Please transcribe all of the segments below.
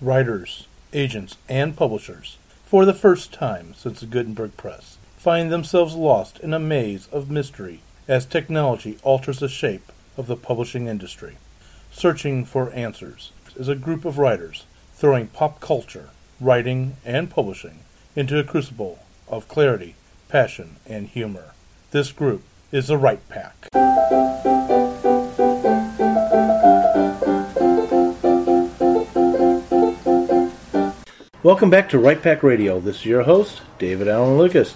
writers, agents, and publishers, for the first time since the Gutenberg Press, find themselves lost in a maze of mystery as technology alters the shape of the publishing industry. Searching for Answers is a group of writers throwing pop culture, writing, and publishing into a crucible of clarity, passion, and humor. This group is the Write Pack. Welcome back to Write Pack Radio. This is your host, David Allen Lucas,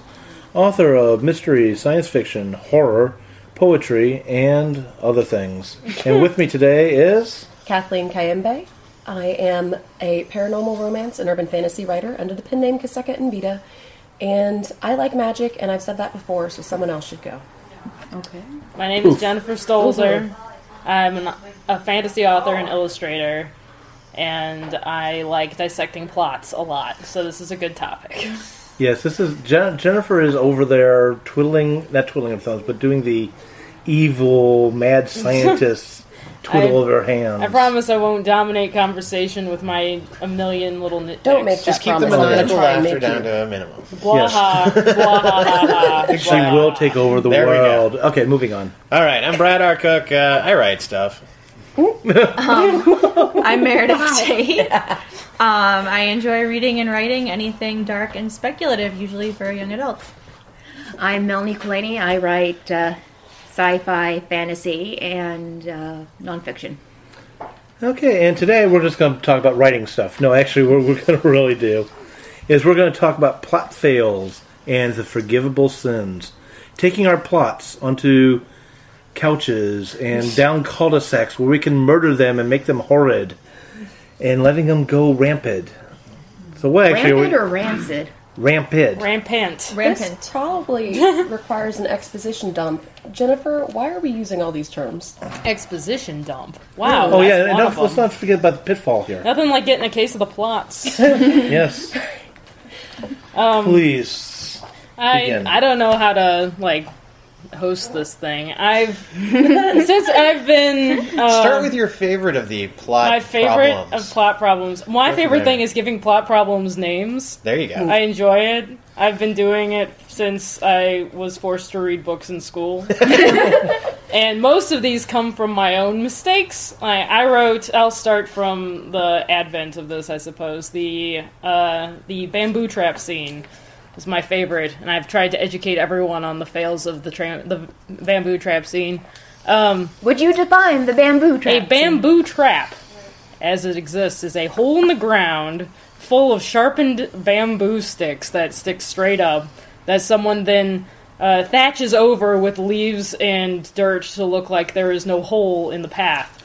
author of mystery, science fiction, horror, poetry, and other things. and with me today is Kathleen Kayembe. I am a paranormal romance and urban fantasy writer under the pen name Kaseka Nbita. And I like magic, and I've said that before, so someone else should go. Okay. My name is Jennifer Stolzer. I'm an, a fantasy author and illustrator, and I like dissecting plots a lot, so this is a good topic. Yes, this is Jen- Jennifer is over there twiddling, not twiddling her thumbs, but doing the evil mad scientist twiddle I- of her hands. I promise I won't dominate conversation with my a million little nitpicks. Don't make Just that keep the promise. I'm gonna maniacal try and laughter down to a minimum. Blah, Yes. ha, blah, ha, ha, ha, She will take over the There world. Okay, moving on. All right, I'm Brad R. Cook. Uh, I write stuff. I'm Meredith Tate. Um, I enjoy reading and writing anything dark and speculative, usually for young adults. I'm Melanie Colaney. I write uh, sci-fi, fantasy, and uh, nonfiction. Okay, and today we're just going to talk about writing stuff. No, actually, what we're going to really do is we're going to talk about plot fails and the forgivable sins. Taking our plots onto couches and down cul-de-sacs where we can murder them and make them horrid and letting them go rampant. So what actually? Rampant we- or rancid? rampant. Rampant. This Rampant. probably requires an exposition dump. Jennifer, why are we using all these terms? Exposition dump. Wow. oh that's yeah, one and of don't, let's not forget about the pitfall here. Nothing like getting a case of the plots. yes, Um, please. I Begin. I don't know how to like host this thing. I've since I've been uh, Start with your favorite of the plot my favorite problems. of plot problems. My Go favorite thing is giving plot problems names. there you go. I enjoy it. I've been doing it since I was forced to read books in school. and most of these come from my own mistakes. I, I wrote, I'll start from the advent of this, I suppose. The, uh, the bamboo trap scene is my favorite, and I've tried to educate everyone on the fails of the, tra- the bamboo trap scene. Um, Would you define the bamboo trap? a bamboo trap, as it exists, is a hole in the ground full of sharpened bamboo sticks that stick straight up that someone then uh, thatches over with leaves and dirt to look like there is no hole in the path.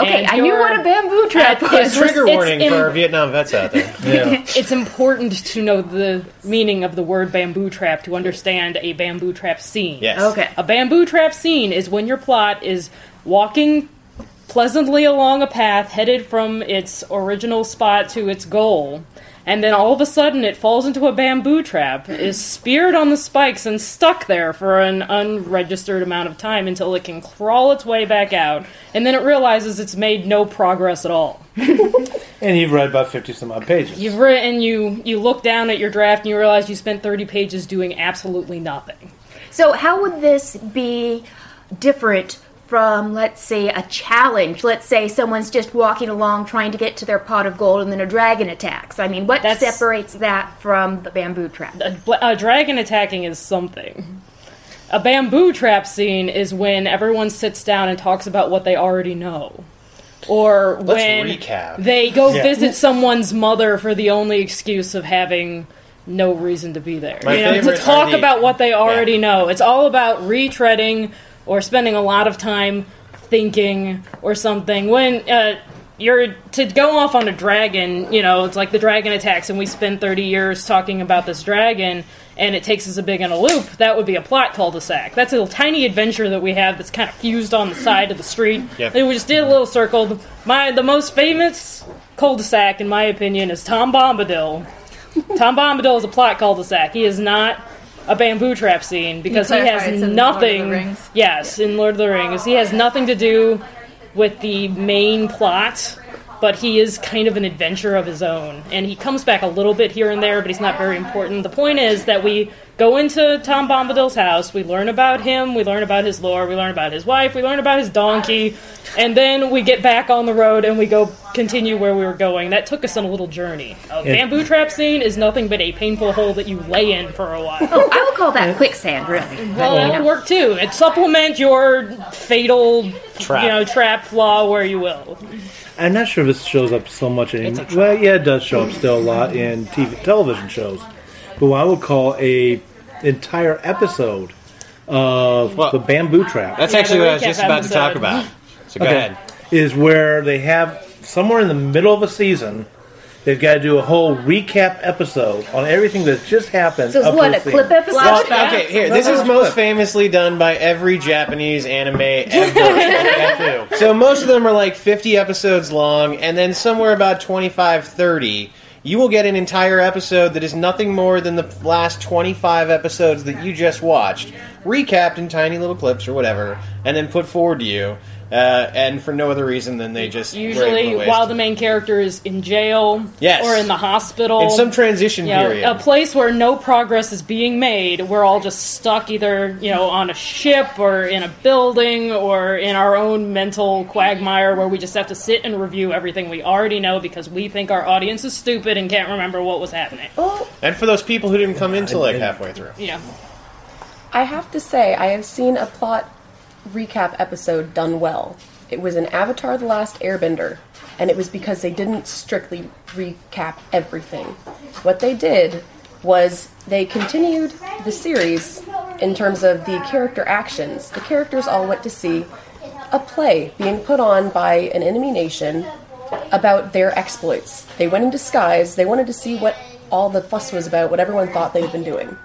Okay, And I knew what a bamboo trap At- was. it's- Trigger it's warning in- for our Vietnam vets out there. Yeah. It's important to know the meaning of the word bamboo trap to understand a bamboo trap scene. Yes. Okay. A bamboo trap scene is when your plot is walking pleasantly along a path headed from its original spot to its goal, and then all of a sudden it falls into a bamboo trap, is speared on the spikes, and stuck there for an unregistered amount of time until it can crawl its way back out, and then it realizes it's made no progress at all. And you've read about fifty some odd pages. You've written, you you look down at your draft and you realize you spent 30 pages doing absolutely nothing. So, how would this be different from, let's say, a challenge? Let's say someone's just walking along trying to get to their pot of gold and then a dragon attacks. I mean, what That's- separates that from the bamboo trap? a, a dragon attacking is something. A bamboo trap scene is when everyone sits down and talks about what they already know. Or Let's when recap. they go Yeah. visit someone's mother for the only excuse of having no reason to be there. My you know, to talk the- about what they already Yeah. know. It's all about retreading or spending a lot of time thinking or something. When uh, you're to go off on a dragon, you know, it's like the dragon attacks, and we spend 30 years talking about this dragon, and it takes us a big in a loop. That would be a plot cul-de-sac. That's a little tiny adventure that we have that's kind of fused on the side of the street. Yeah. And we just did a little circle. My the most famous cul-de-sac, in my opinion, is Tom Bombadil. Tom Bombadil is a plot cul-de-sac. He is not a bamboo trap scene because he has it's in Lord of the nothing. Yes, in Lord of the Rings, he has nothing to do with the main plot. but he is kind of an adventure of his own. And he comes back a little bit here and there, but he's not very important. The point is that we go into Tom Bombadil's house, we learn about him, we learn about his lore, we learn about his wife, we learn about his donkey, and then we get back on the road and we go continue where we were going. That took us on a little journey. A Yeah. bamboo trap scene is nothing but a painful hole that you lay in for a while. Oh, I would call that quicksand, really. Well, You that would work too. It supplement your fatal, Trap. you know, trap flaw where you will. I'm not sure if this shows up so much It's anymore. a trap. Well, yeah, it does show up still a lot in TV, television shows. But what I would call a entire episode of Well, the bamboo trap That's actually the what I was recap just about to talk episode. about. So go Okay. ahead. is where they have somewhere in the middle of a season. They've got to do a whole recap episode on everything that's just happened. So it's up to what, the a scene. clip episode? Well, Flashback. okay, here. This is most famously done by every Japanese anime ever. So most of them are like 50 episodes long, and then somewhere about 25, 30, you will get an entire episode that is nothing more than the last 25 episodes that you just watched, recapped in tiny little clips or whatever, and then put forward to you. Uh, and for no other reason than they just were able Usually, to while the main character is in jail Yes. or in the hospital, in some transition you know, period. a place where no progress is being made. We're all just stuck either you know on a ship or in a building or in our own mental quagmire where we just have to sit and review everything we already know because we think our audience is stupid and can't remember what was happening. Well, and for those people who didn't come in till like halfway through. Yeah. I have to say, I have seen a plot recap episode done well. It was an Avatar The Last Airbender, and it was because they didn't strictly recap everything. What they did was they continued the series in terms of the character actions. The characters all went to see a play being put on by an enemy nation about their exploits. They went in disguise, they wanted to see what all the fuss was about, what everyone thought they had been doing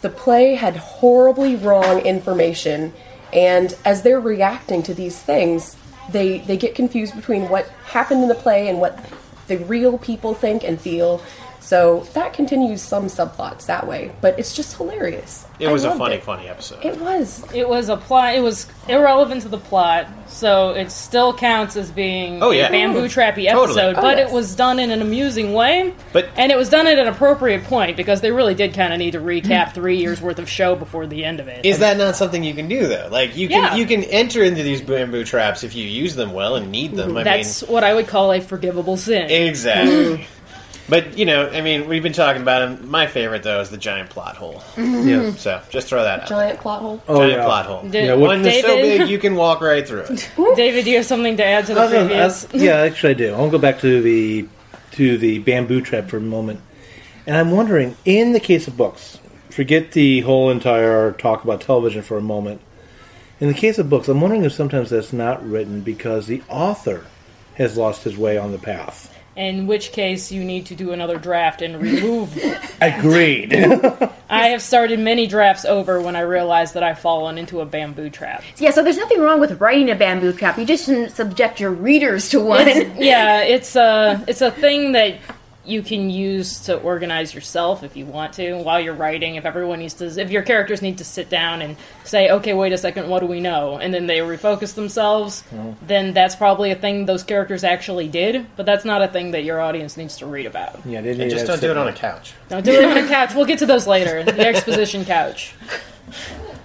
the play had horribly wrong information and as they're reacting to these things they they get confused between what happened in the play and what the real people think and feel so that continues some subplots that way but it's just hilarious It I was a loved funny, it. funny episode. it was It was a plot. It was irrelevant to the plot, so it still counts as being Oh, yeah. a bamboo trappy Totally. episode. Oh, but yes. it was done in an amusing way, But- and it was done at an appropriate point because they really did kind of need to recap three years worth of show before the end of it. Is that not something you can do though? Like you can Yeah. you can enter into these bamboo traps if you use them well and need them. I That's what I would call a forgivable sin. mean, exactly. But you know, I mean, we've been talking about them. My favorite though is the giant plot hole. Yeah. So just throw that out. giant plot hole Oh, giant yeah. plot hole. Did- Yeah, what- One that's so David? big you can walk right through it. David, do you have something to add to the I was previous? I- yeah, actually, I do. I'll go back to the to the bamboo trap for a moment, and I'm wondering, in the case of books, forget the whole entire talk about television for a moment. In the case of books, I'm wondering if sometimes that's not written because the author has lost his way on the path. In which case, you need to do another draft and remove. Agreed. I have started many drafts over when I realized that I've fallen into a bamboo trap. Yeah, so there's nothing wrong with writing a bamboo trap. You just shouldn't subject your readers to one. It's, yeah, it's a it's a thing that you can use to organize yourself if you want to while you're writing. If everyone needs to, if your characters need to sit down and say, "Okay, wait a second, what do we know?" and then they refocus themselves, then that's probably a thing those characters actually did. But that's not a thing that your audience needs to read about. yeah, they need just to don't do it on a couch. Don't do it on a couch. We'll get to those later. The exposition couch.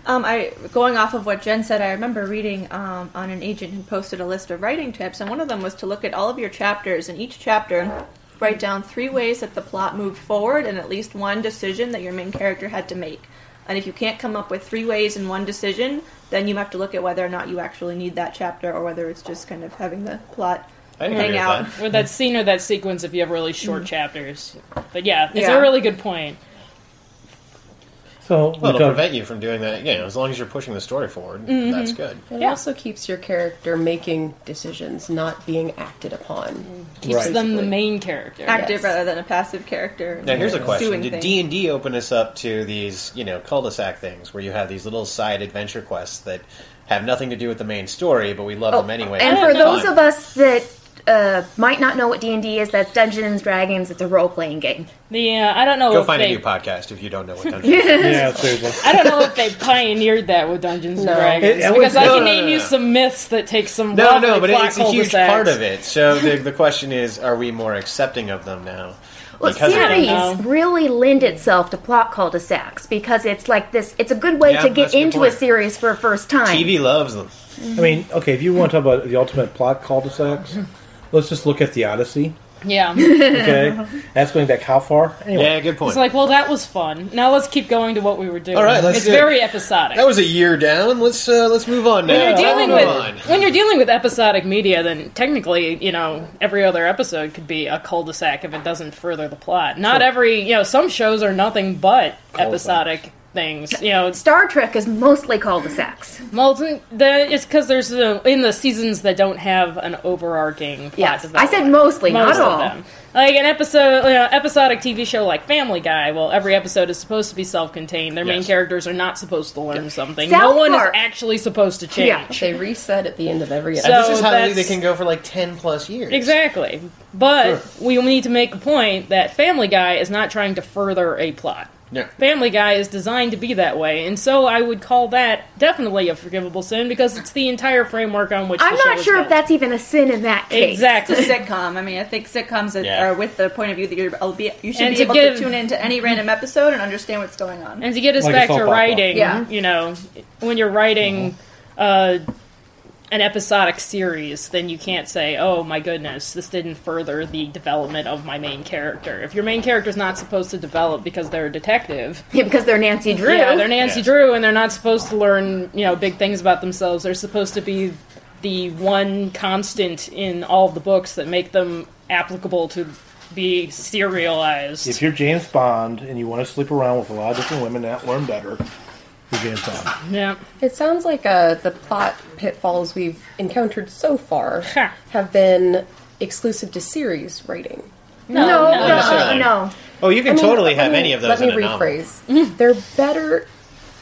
Um, I going off of what Jen said, I remember reading um, on an agent who posted a list of writing tips, and one of them was to look at all of your chapters, and each chapter write down three ways that the plot moved forward, and at least one decision that your main character had to make. And if you can't come up with three ways and one decision, then you have to look at whether or not you actually need that chapter, or whether it's just kind of having the plot hang agree with out. that. Or that scene or that sequence if you have really short mm-hmm. chapters. But yeah, it's Yeah. a really good point. So Well, it'll talk- prevent you from doing that. You know, as long as you're pushing the story forward, mm-hmm. that's good. it Yeah. also keeps your character making decisions not being acted upon mm-hmm. Keeps Right. them the main character. active Yes. rather than a passive character. Now, here's a question: Did. D and D open us up to these, you know, cul-de-sac things where you have these little side adventure quests that have nothing to do with the main story, but we love oh, them anyway? Oh, And for don't know. those of us that uh, might not know what D and D is, that's Dungeons and Dragons. It's a role playing game. The uh, I don't know Go if find they a new podcast if you don't know what Dungeons. Yeah, seriously. I don't know if they pioneered that with Dungeons No. and Dragons It- it because was- I no, can no, name no, you some myths that take some No, no, but it's a huge cul-de-sacs. part of it. So the the question is, are we more accepting of them now? Well, Because of series really lend itself to plot cul-de-sacs because it's like this. It's a good way Yeah, to get a into point. a series for a first time. TV loves them. I mean, okay, if you want to talk about the ultimate plot cul-de-sacs, let's just look at the Odyssey. Yeah, Okay, that's going back how far? Anyway, Yeah, good point. it's like, well, that was fun. Now let's keep going to what we were doing. All right, let's it's do it. very episodic. that was a year down. Let's uh, let's move on now. when you're dealing with on. when you're dealing with episodic media, then technically, you know, every other episode could be a cul-de-sac if it doesn't further the plot. Not every, you know, some shows are nothing but episodic things. You know, Star Trek is mostly cul-de-sacs. Molten. The, it's because there's uh, in the seasons that don't have an overarching plot Yes, I said mostly, most not of all. them. Like an episode, you know, episodic TV show like Family Guy. Well, every episode is supposed to be self-contained. Their main characters are not supposed to learn something. South no one Park. is actually supposed to change. Yeah. They reset at the end of every So- episode. And this is how that's- they can go for like ten plus years. Exactly. But we need to make a point that Family Guy is not trying to further a plot. Yeah. Family Guy is designed to be that way, and so I would call that definitely a forgivable sin because it's the entire framework on which I'm the show not is sure built. if that's even a sin in that case. exactly. It's a sitcom. I mean, I think sitcoms that Yeah. are with the point of view that you're, I'll be, you should And be to able give- to tune into any random episode and understand what's going on. And to get us Like a back soap to opera. writing, Yeah. you know, when you're writing uh, an episodic series, then you can't say, "Oh my goodness, this didn't further the development of my main character." If your main character's not supposed to develop because they're a detective, Yeah, because they're Nancy Drew. yeah, they're Nancy Yes. Drew, and they're not supposed to learn, you know, big things about themselves. They're supposed to be the one constant in all of the books that make them applicable to be serialized. if you're James Bond and you want to sleep around with a lot of different women that learn better, you're James Bond. yeah. It sounds like uh, the plot pitfalls we've encountered so far Ha. have been exclusive to series writing. no, no, no, necessarily. no. Oh, you can I mean, totally let have me- any of those Let me in a novel. rephrase. They're better.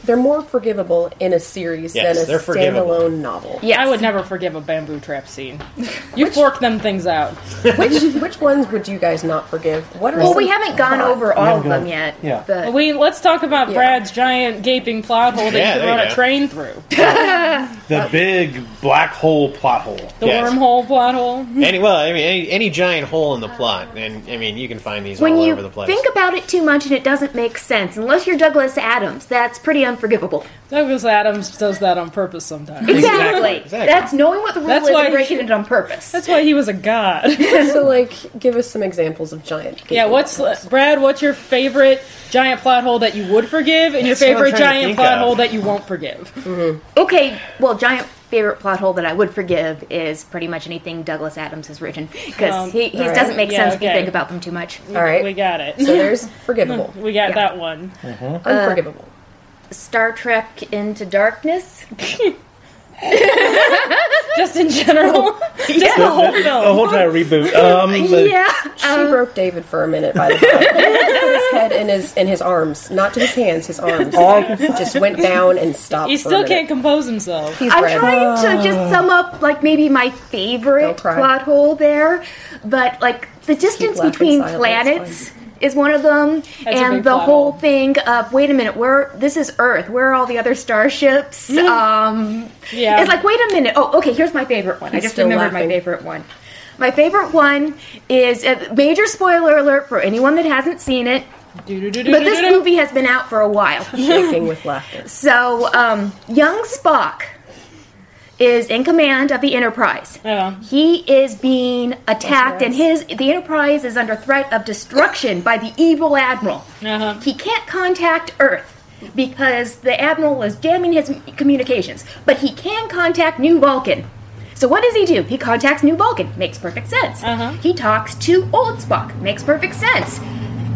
They're more forgivable in a series Yes, than a they're forgivable. standalone novel. Yeah, I would never forgive a bamboo trap scene. You fork them things out. Which which ones would you guys not forgive? What are Well, some we haven't gone plot- over all of haven't them gone- yet. yeah. But We let's talk about Yeah. Brad's giant gaping plot hole that Yeah, you there can run a go. train through. The big black hole plot hole. The Yes. wormhole plot hole. Any well, I mean, any, any giant hole in the plot, and I mean, you can find these when all you over the place. think about it too much and it doesn't make sense, unless you're Douglas Adams, that's pretty unforgivable. Douglas Adams does that on purpose sometimes. Exactly. exactly. That's knowing what the rule That's is why and breaking he- it on purpose. That's why he was a god. So, like, give us some examples of giant. yeah, what's uh, Brad? What's your favorite giant plot hole that you would forgive, and your That's what I'm favorite giant plot of. hole that you won't forgive? Mm-hmm. Okay, well, giant favorite plot hole that I would forgive is pretty much anything Douglas Adams has written because Um, he, he all right. doesn't make Yeah, sense if you think about them too much. All right. we got it. so there's forgivable, we got Yeah. that one. Mm-hmm. unforgivable. Star Trek Into Darkness. Just in general, just the whole The film. whole time reboot. Um, Yeah. She broke David for a minute by the way. Put his head in his in his arms, not to his hands, his arms. Just went down and stopped. He still can't compose himself. He's I'm red. trying to just sum up like maybe my favorite plot hole there, but like the distance between silently, it's planets is one of them, a and the whole hole. thing of wait a minute, where this is Earth, where are all the other starships? um, Yeah. it's like wait a minute. Oh, okay, here's my favorite one. I He's just remembered laughing. my favorite one. My favorite one is a major spoiler alert for anyone that hasn't seen it. But this movie has been out for a while. shaking with laughter. So, um, young Spock is in command of the Enterprise. Yeah. He is being attacked, and his the Enterprise is under threat of destruction by the evil admiral. Uh-huh. He can't contact Earth because the admiral is jamming his communications, but he can contact New Vulcan. So what does he do? He contacts New Vulcan. Makes perfect sense. Uh-huh. He talks to Old Spock. Makes perfect sense.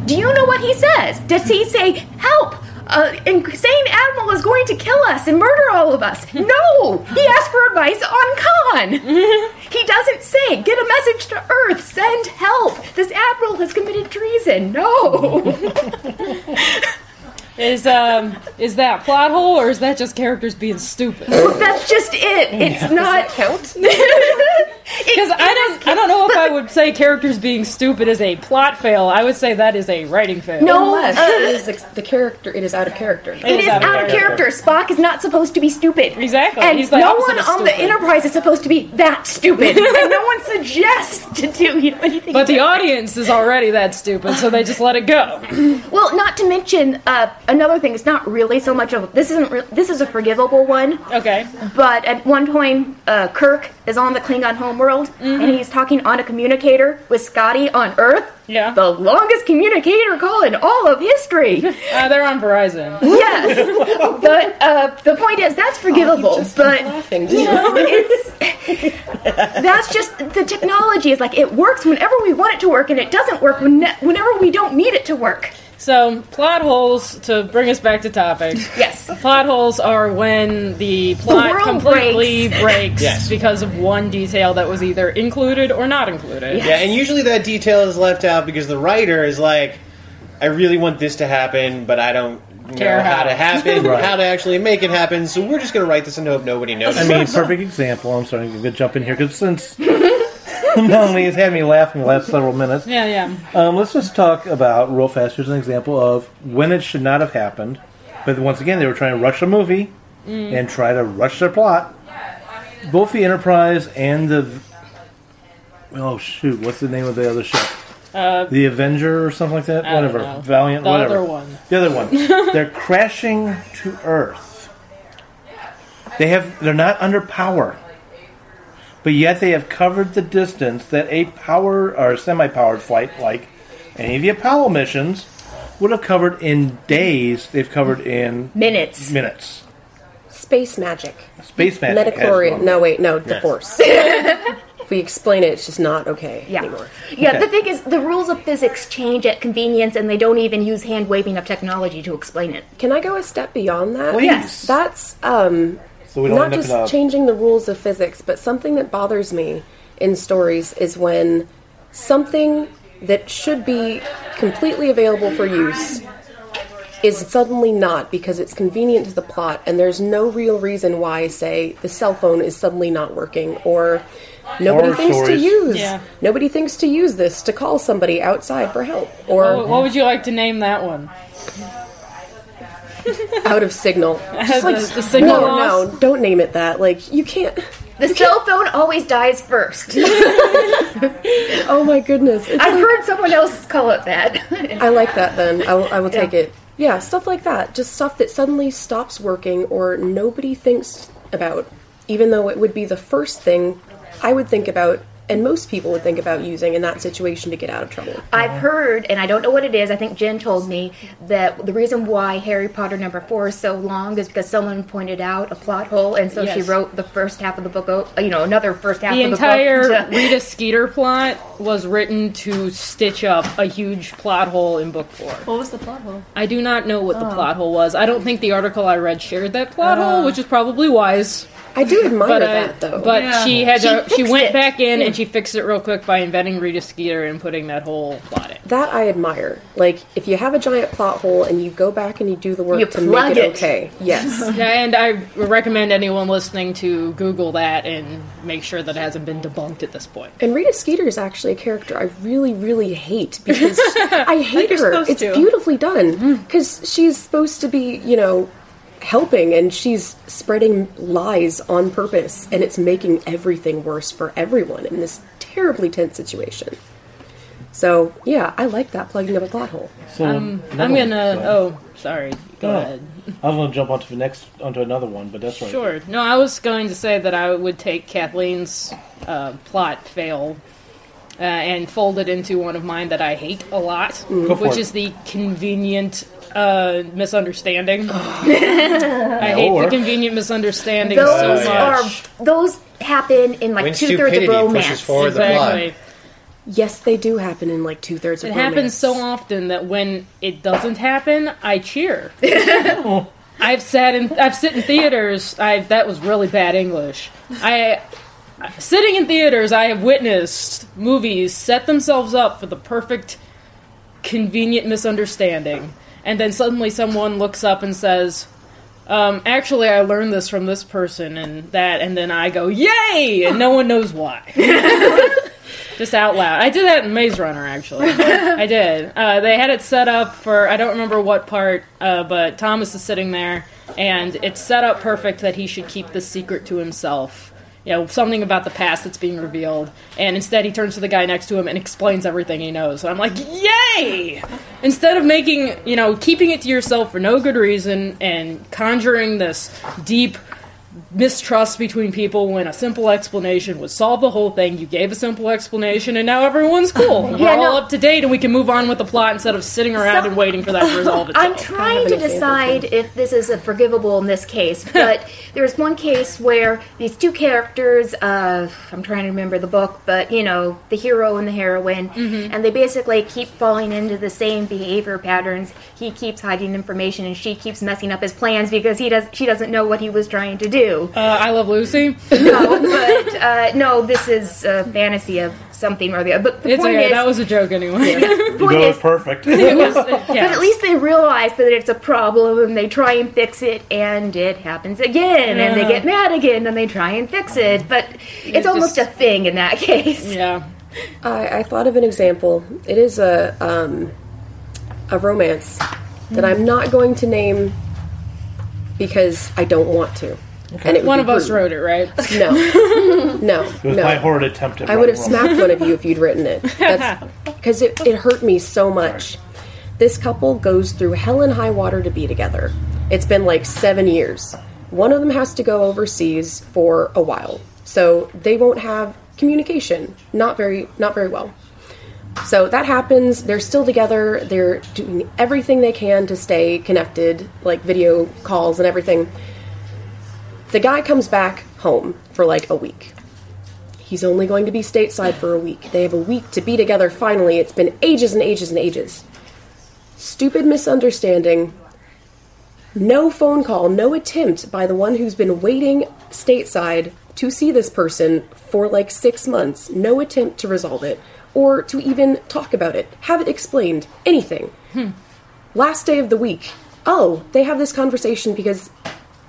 Do you know what he says? Does he say, "Help"? Uh, insane admiral is going to kill us and murder all of us. No, he asked for advice on Khan. he doesn't say, "Get a message to Earth, send help." This admiral has committed treason. No. Is um is that plot hole or is that just characters being stupid? That's just it. It's not. Count. Because I don't, I don't know if I would say characters being stupid is a plot fail. I would say that is a writing fail. No, Unless uh, it is ex- the character, it is out of character. It is out of character. Spock is not supposed to be stupid. Exactly. And He's no one on the. Enterprise is supposed to be that stupid. and no one suggests to do you know, anything. But the audience is already that stupid, so they just let it go. Well, not to mention uh, another thing. It's not really so much of this isn't re- this is a forgivable one. Okay. But at one point, uh, Kirk is on the Klingon homeworld, Mm-hmm. and he's talking on a communicator with Scotty on Earth. Yeah. The longest communicator call in all of history. Uh, they're on Verizon. yes. but uh, the point is, that's forgivable. but Laughing. you know, it's that's just the technology is like it works whenever we want it to work, and it doesn't work when, whenever we don't need it to work. So, plot holes, to bring us back to topic. Yes. Plot holes are when the plot world completely breaks, Yes. because of one detail that was either included or not included. Yeah, and usually that detail is left out because the writer is like, I really want this to happen, but I don't know Care how how. to happen, Right. how to actually make it happen, so we're just going to write this and hope nobody knows. I mean, perfect example. I'm sorry, I'm going to jump in here because since Melanie has had me laughing the last several minutes, Yeah, yeah. um, let's just talk about real fast. Here's an example of when it should not have happened. But once again, they were trying to rush a movie and try to rush their plot. Both the Enterprise and the oh shoot, what's the name of the other ship? Uh, The Avenger or something like that. I whatever. Valiant, The whatever. other one. The other one. they're crashing to Earth. They have they're not under power. But yet they have covered the distance that a power or semi-powered flight like any of the Apollo missions would have covered in days. They've covered in Minutes. minutes. Space magic. Space magic. has Metachlorian. No, wait, no, the Yes. Force. if we explain it, it's just not okay Yeah. anymore. Yeah, Okay. the thing is, the rules of physics change at convenience, and they don't even use hand waving of technology to explain it. Can I go a step beyond that? Please. Yes. That's um, So we don't not end up just in a changing the rules of physics, but something that bothers me in stories is when something that should be completely available for use is suddenly not because it's convenient to the plot and there's no real reason why say the cell phone is suddenly not working or nobody Horror thinks stories. to use Yeah. nobody thinks to use this to call somebody outside for help or what, what would you like to name that one? out of signal Just The- like the signal no loss? no don't name it that like you can't The cell phone always dies first. oh my goodness It's I've like- heard someone else call it that. I like that then. I will, I will take Yeah. it. Yeah, stuff like that. Just stuff that suddenly stops working or nobody thinks about, even though it would be the first thing I would think about and most people would think about using in that situation to get out of trouble. I've heard, and I don't know what it is. I think Jen told me that the reason why Harry Potter number four is so long is because someone pointed out a plot hole, and so she wrote the first half of the book. You know, another first half The of the entire book. to- Rita Skeeter plot was written to stitch up a huge plot hole in book four. What was the plot hole? I do not know Oh. what the plot hole was. I don't think the article I read shared that plot Uh. hole, which is probably wise. I do admire But uh, that though. but Yeah. she had She to, she went it. back in and she fixed it real quick by inventing Rita Skeeter and putting that whole plot in. that I admire. Like if you have a giant plot hole and you go back and you do the work You to make it, it. okay. Yes. Yeah, and I recommend anyone listening to Google that and make sure that it hasn't been debunked at this point. And Rita Skeeter is actually a character I really, really hate because I hate you're her. It's to. beautifully done because she's supposed to be, you know, helping and she's spreading lies on purpose and it's making everything worse for everyone in this terribly tense situation. So yeah, I like that plugging of a plot hole. So I'm gonna. Oh, sorry. Go Oh. ahead. I was going to jump onto the next onto another one, but that's right. Sure. No, I was going to say that I would take Kathleen's uh, plot fail uh, and fold it into one of mine that I hate a lot, Go for which is the convenient uh, misunderstanding. I hate Or- the convenient misunderstanding those so yeah. are those happen in like two thirds of stupidity romance. pushes the. Exactly. Yes, they do happen in like two thirds of It romance. It happens so often that when it doesn't happen, I cheer. I've sat in I've sit in theaters. I that was really bad English. I sitting in theaters. I have witnessed movies set themselves up for the perfect, convenient misunderstanding, and then suddenly someone looks up and says, um, actually, I learned this from this person and that, and then I go, yay! And no one knows why. Just out loud. I did that in Maze Runner, actually. I did. Uh, they had it set up for, I don't remember what part, uh, but Thomas is sitting there, and it's set up perfect that he should keep the secret to himself. You know, something about the past that's being revealed. And instead, he turns to the guy next to him and explains everything he knows. And I'm like, yay! Instead of making, you know, keeping it to yourself for no good reason and conjuring this deep mistrust between people when a simple explanation would solve the whole thing. You gave a simple explanation, and now everyone's cool. We're Yeah, all up to date, and we can move on with the plot instead of sitting around So- and waiting for that to resolve itself. I'm trying to decide if this is a forgivable in this case, but there's one case where these two characters, uh, I'm trying to remember the book, but you know, the hero and the heroine, Mm-hmm. and they basically keep falling into the same behavior patterns. He keeps hiding information, and she keeps messing up his plans because he does. She doesn't know what he was trying to do. Uh, I Love Lucy. No, but uh, no, this is a fantasy of something or the other. But the It's point okay. is, That was a joke anyway. the You point is, perfect. it was, but at least they realize that it's a problem and they try and fix it and it happens again and they Uh-huh. get mad again and they try and fix it. But it's just- almost a thing in that case. yeah. I, I thought of an example. It is a um, a romance that I'm not going to name because I don't want to. And it One of us rude. wrote it, right? No, no, It was no. my horrid attempt at I would have writing romance. smacked one of you if you'd written it. Because it, it hurt me so much. This couple goes through hell and high water to be together. It's been like seven years. One of them has to go overseas for a while, so they won't have communication. Not very, not very well. So that happens. They're still together. They're doing everything they can to stay connected, like video calls and everything. The guy comes back home for like a week. He's only going to be stateside for a week. They have a week to be together finally. It's been ages and ages and ages. Stupid misunderstanding. No phone call, no attempt by the one who's been waiting stateside to see this person for like six months. No attempt to resolve it or to even talk about it, have it explained, anything. Hmm. Last day of the week. Oh, they have this conversation because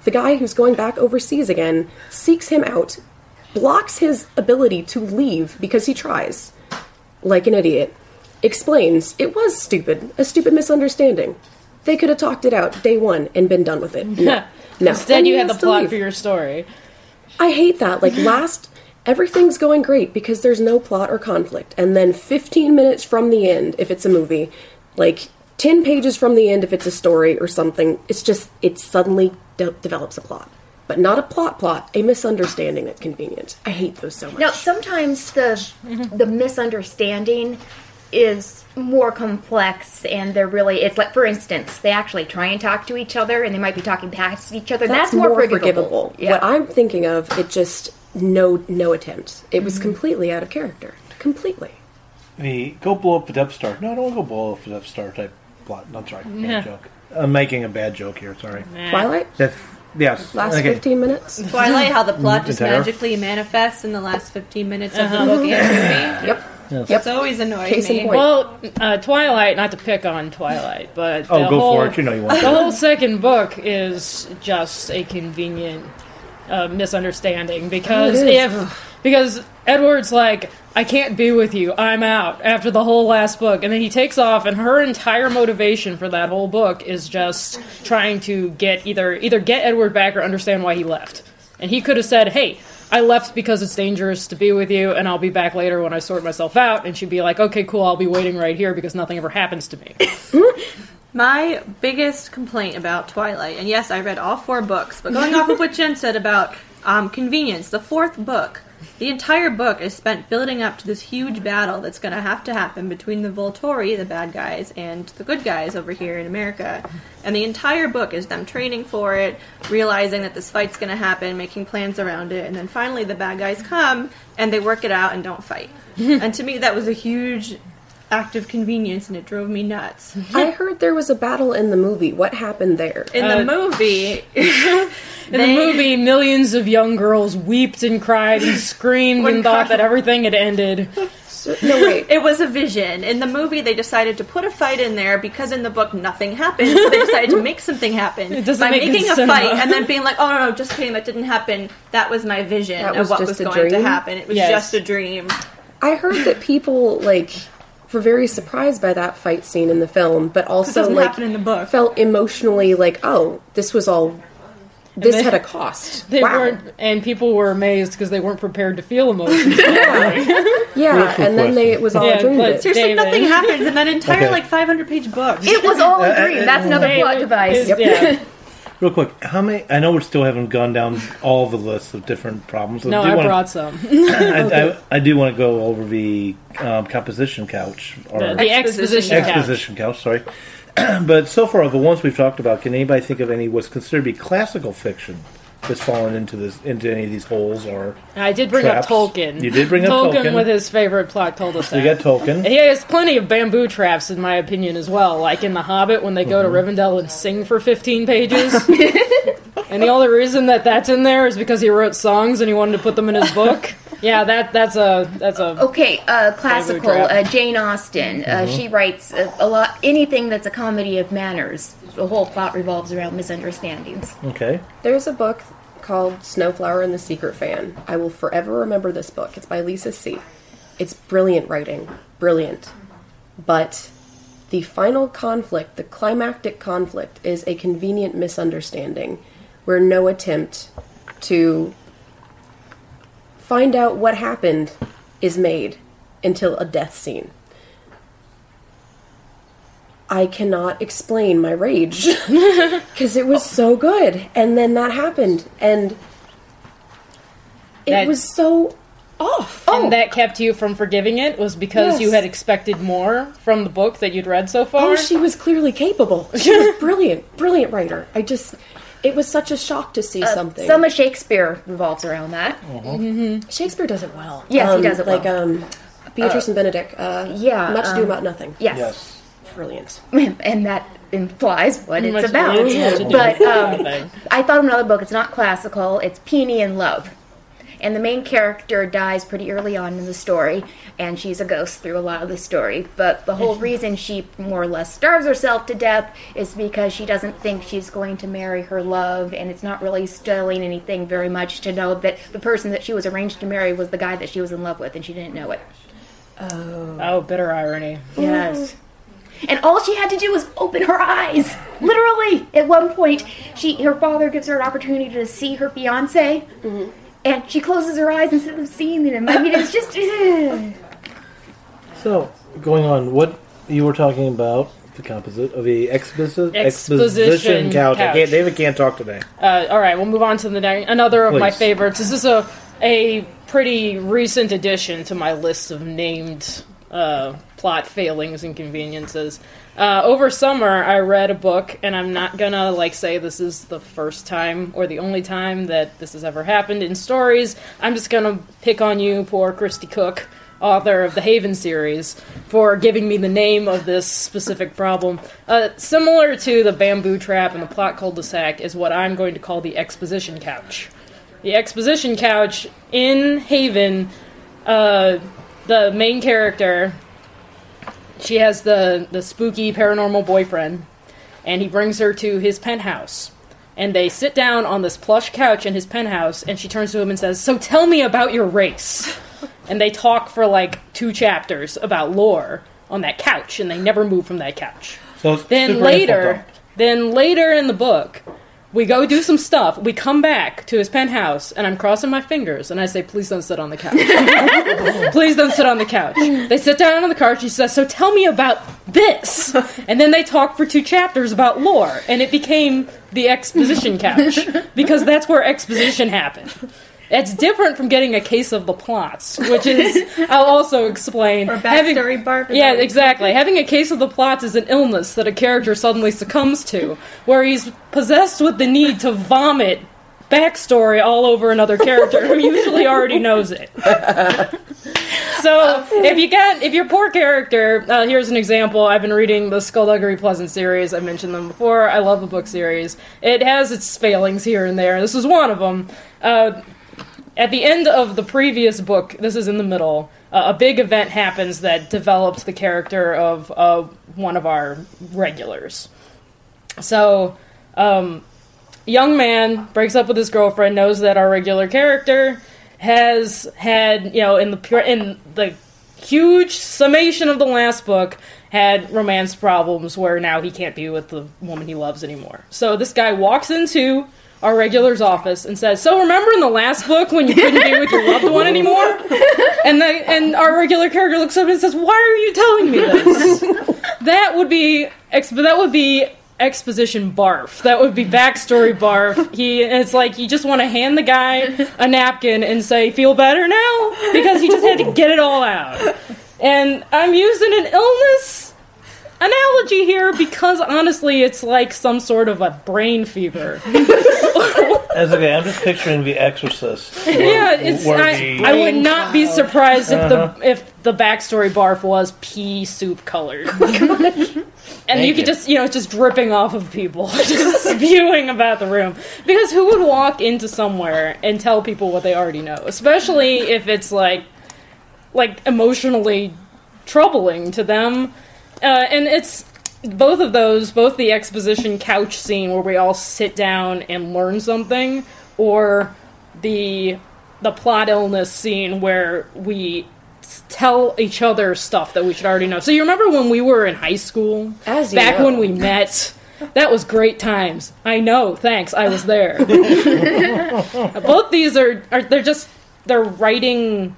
the guy who's going back overseas again seeks him out, blocks his ability to leave because he tries, like an idiot, explains it was stupid, a stupid misunderstanding. They could have talked it out day one and been done with it. No. no. Instead, And you had the plot leave. for your story. I hate that. Like last, everything's going great because there's no plot or conflict, and then 15 minutes from the end, if it's a movie, like 10 pages from the end, if it's a story or something, it's just it suddenly de- develops a plot, but not a plot plot, a misunderstanding that's convenient. I hate those so much. Now, sometimes the the misunderstanding is more complex, and they're really it's like, for instance, they actually try and talk to each other, and they might be talking past each other. That's, more, forgivable. Yeah. What I'm thinking of, it just no no attempt. It was mm-hmm. completely out of character. Completely. The go blow up the Death Star. No, I don't want to go blow up the Death Star type plot. I'm sorry, Yeah. joke. I'm making a bad joke here. Sorry. Twilight. That's yes. Last okay. 15 minutes. Twilight, how the plot just Entire? magically manifests in the last 15 minutes of the book and movie. Yep. It's always annoying Case in me. point. Well, uh, Twilight, not to pick on Twilight, but Oh, the go whole, for it. You know you want. The to. whole second book is just a convenient uh, misunderstanding because Oh, it is. if because Edward's like, I can't be with you, I'm out after the whole last book, and then he takes off, and her entire motivation for that whole book is just trying to get either either get Edward back or understand why he left. And he could have said, Hey. I left because it's dangerous to be with you, and I'll be back later when I sort myself out. And she'd be like, "Okay, cool. I'll be waiting right here because nothing ever happens to me." My biggest complaint about Twilight, and yes, I read all four books, but going off of what Jen said about um, convenience, the fourth book, the entire book is spent building up to this huge battle that's going to have to happen between the Volturi, the bad guys, and the good guys over here in America. And the entire book is them training for it, realizing that this fight's going to happen, making plans around it, and then finally the bad guys come and they work it out and don't fight. and to me, that was a huge act of convenience, and it drove me nuts. I heard there was a battle in the movie. What happened there? In Uh, the movie, In the movie, millions of young girls wept and cried and screamed and thought that everything had ended. No, wait. It was a vision. In the movie, they decided to put a fight in there because in the book nothing happened. So they decided to make something happen It doesn't by make making a cinema. fight and then being like, "Oh no, no, just kidding, that didn't happen. That was my vision That of what just was a going to happen. It was Yes. just a dream." I heard that people like were very surprised by that fight scene in the film, but also like in the book. felt emotionally like, oh, this was all. This they- had a cost. They wow. weren't, and people were amazed because they weren't prepared to feel emotions. Yeah, quick and then they it was all Yeah, a dream. but- bit. Seriously, David. nothing happened in that entire Okay. like 500 page book. It was all Uh, a dream. That's another plot device. It's- Yeah. Real quick, how many? I know we still haven't gone down all the lists of different problems. so No, do I wanna- brought some. I, I, I do want to go over the um, composition couch or The, the exposition Exposition couch. exposition couch. Sorry, but so far the ones we've talked about, can anybody think of any what's considered to be classical fiction that's fallen into this into any of these holes or I did bring Traps. up Tolkien. You did bring up Tolkien Tolkien. with his favorite plot cul-de-sac. you got Tolkien? He has plenty of bamboo traps, in my opinion, as well. Like in The Hobbit, when they go to mm-hmm. Rivendell and sing for 15 pages. and the only reason that that's in there is because he wrote songs and he wanted to put them in his book. Yeah, that that's a that's a Okay, uh, classical. Uh, Jane Austen. Uh, She writes a, a lot. Anything that's a comedy of manners. The whole plot revolves around misunderstandings. Okay, There's a book called Snow Flower and the Secret Fan. I will forever remember this book. It's by Lisa See It's brilliant writing, brilliant. But the final conflict, the climactic conflict, is a convenient misunderstanding where no attempt to find out what happened is made until a death scene. I cannot explain my rage because it was so good, and then that happened, and it That- was so off. and oh. that kept you from forgiving it was because Yes. you had expected more from the book that you'd read so far. Oh, she was clearly capable. She was brilliant, brilliant writer. I just, it was such a shock to see something. Some of Shakespeare revolves around that. Shakespeare does it well. Yes, he Um, does it like well. um, Beatrice and Benedick. Uh, yeah, much ado um, about nothing. Yes. yes. Brilliant. and that implies what Much it's about. ado, But um. I thought of another book. It's not classical. It's Peony in Love. And the main character dies pretty early on in the story, and she's a ghost through a lot of the story. But the whole mm-hmm. reason she more or less starves herself to death is because she doesn't think she's going to marry her love, and it's not really selling anything very much to know that the person that she was arranged to marry was the guy that she was in love with, and she didn't know it. oh, oh bitter irony. Yes. And all she had to do was open her eyes. Literally, at one point, she her father gives her an opportunity to see her fiance, mm-hmm. And she closes her eyes instead of seeing him. I mean, it's just. So going on, what you were talking about the composite of the exposi- Exposition couch. I can't, David can't talk today. Uh, all right, we'll move on to the next. Another of my favorites. This is a a pretty recent addition to my list of named uh, plot failings and conveniences. Uh, over summer, I read a book, and I'm not gonna like say this is the first time or the only time that this has ever happened in stories. I'm just gonna pick on you, poor Kristi Cook, author of the Haven series, for giving me the name of this specific problem. Uh, similar to the bamboo trap and the plot cul-de-sac is what I'm going to call the exposition couch. The exposition couch in Haven, uh, the main character, she has the, the spooky paranormal boyfriend, and he brings her to his penthouse. And they sit down on this plush couch in his penthouse, and she turns to him and says, So tell me about your race. and they talk for like two chapters about lore on that couch, and they never move from that couch. So Then later, then later in the book, we go do some stuff. We come back to his penthouse, and I'm crossing my fingers, and I say, "Please don't sit on the couch. Please don't sit on the couch." They sit down on the couch. She says, "So tell me about this," and then they talk for two chapters about lore, and it became the exposition couch because that's where exposition happened. It's different from getting a case of the plots, which is I'll also explain. Or Having- backstory bar. yeah, exactly. Having a case of the plots is an illness that a character suddenly succumbs to, where he's possessed with the need to vomit backstory all over another character who usually already knows it. so if you got if your poor character, uh, here's an example. I've been reading the Skulduggery Pleasant series. I mentioned them before. I love the book series. It has its failings here and there. This is one of them. Uh, at the end of the previous book, this is in the middle, uh, a big event happens that develops the character of uh, one of our regulars. So, um, young man breaks up with his girlfriend, knows that our regular character has had, you know, in the pure in the huge summation of the last book had romance problems where now he can't be with the woman he loves anymore. So this guy walks into our regular's office and says, "So remember in the last book when you couldn't be with your loved one anymore?" And the and our regular character looks up and says, "Why are you telling me this?" that would be ex- that would be exposition barf. That would be backstory barf. He it's like you just want to hand the guy a napkin and say, "Feel better now," because he just had to get it all out. And I'm using an illness analogy here because honestly, it's like some sort of a brain fever. As okay, I'm just picturing The Exorcist. yeah, it's. I, the- I would not be surprised if Uh-huh. the if the backstory barf was pea soup colored, and you you. could just you know it's just dripping off of people, just spewing about the room. Because who would walk into somewhere and tell people what they already know, especially if it's like like emotionally troubling to them, uh, and it's both of those, both the exposition couch scene where we all sit down and learn something, or the the plot illness scene where we tell each other stuff that we should already know. So you remember when we were in high school, As you back know. when we met. That was great times. I know. Thanks. I was there. Both these are, are they're just they're writing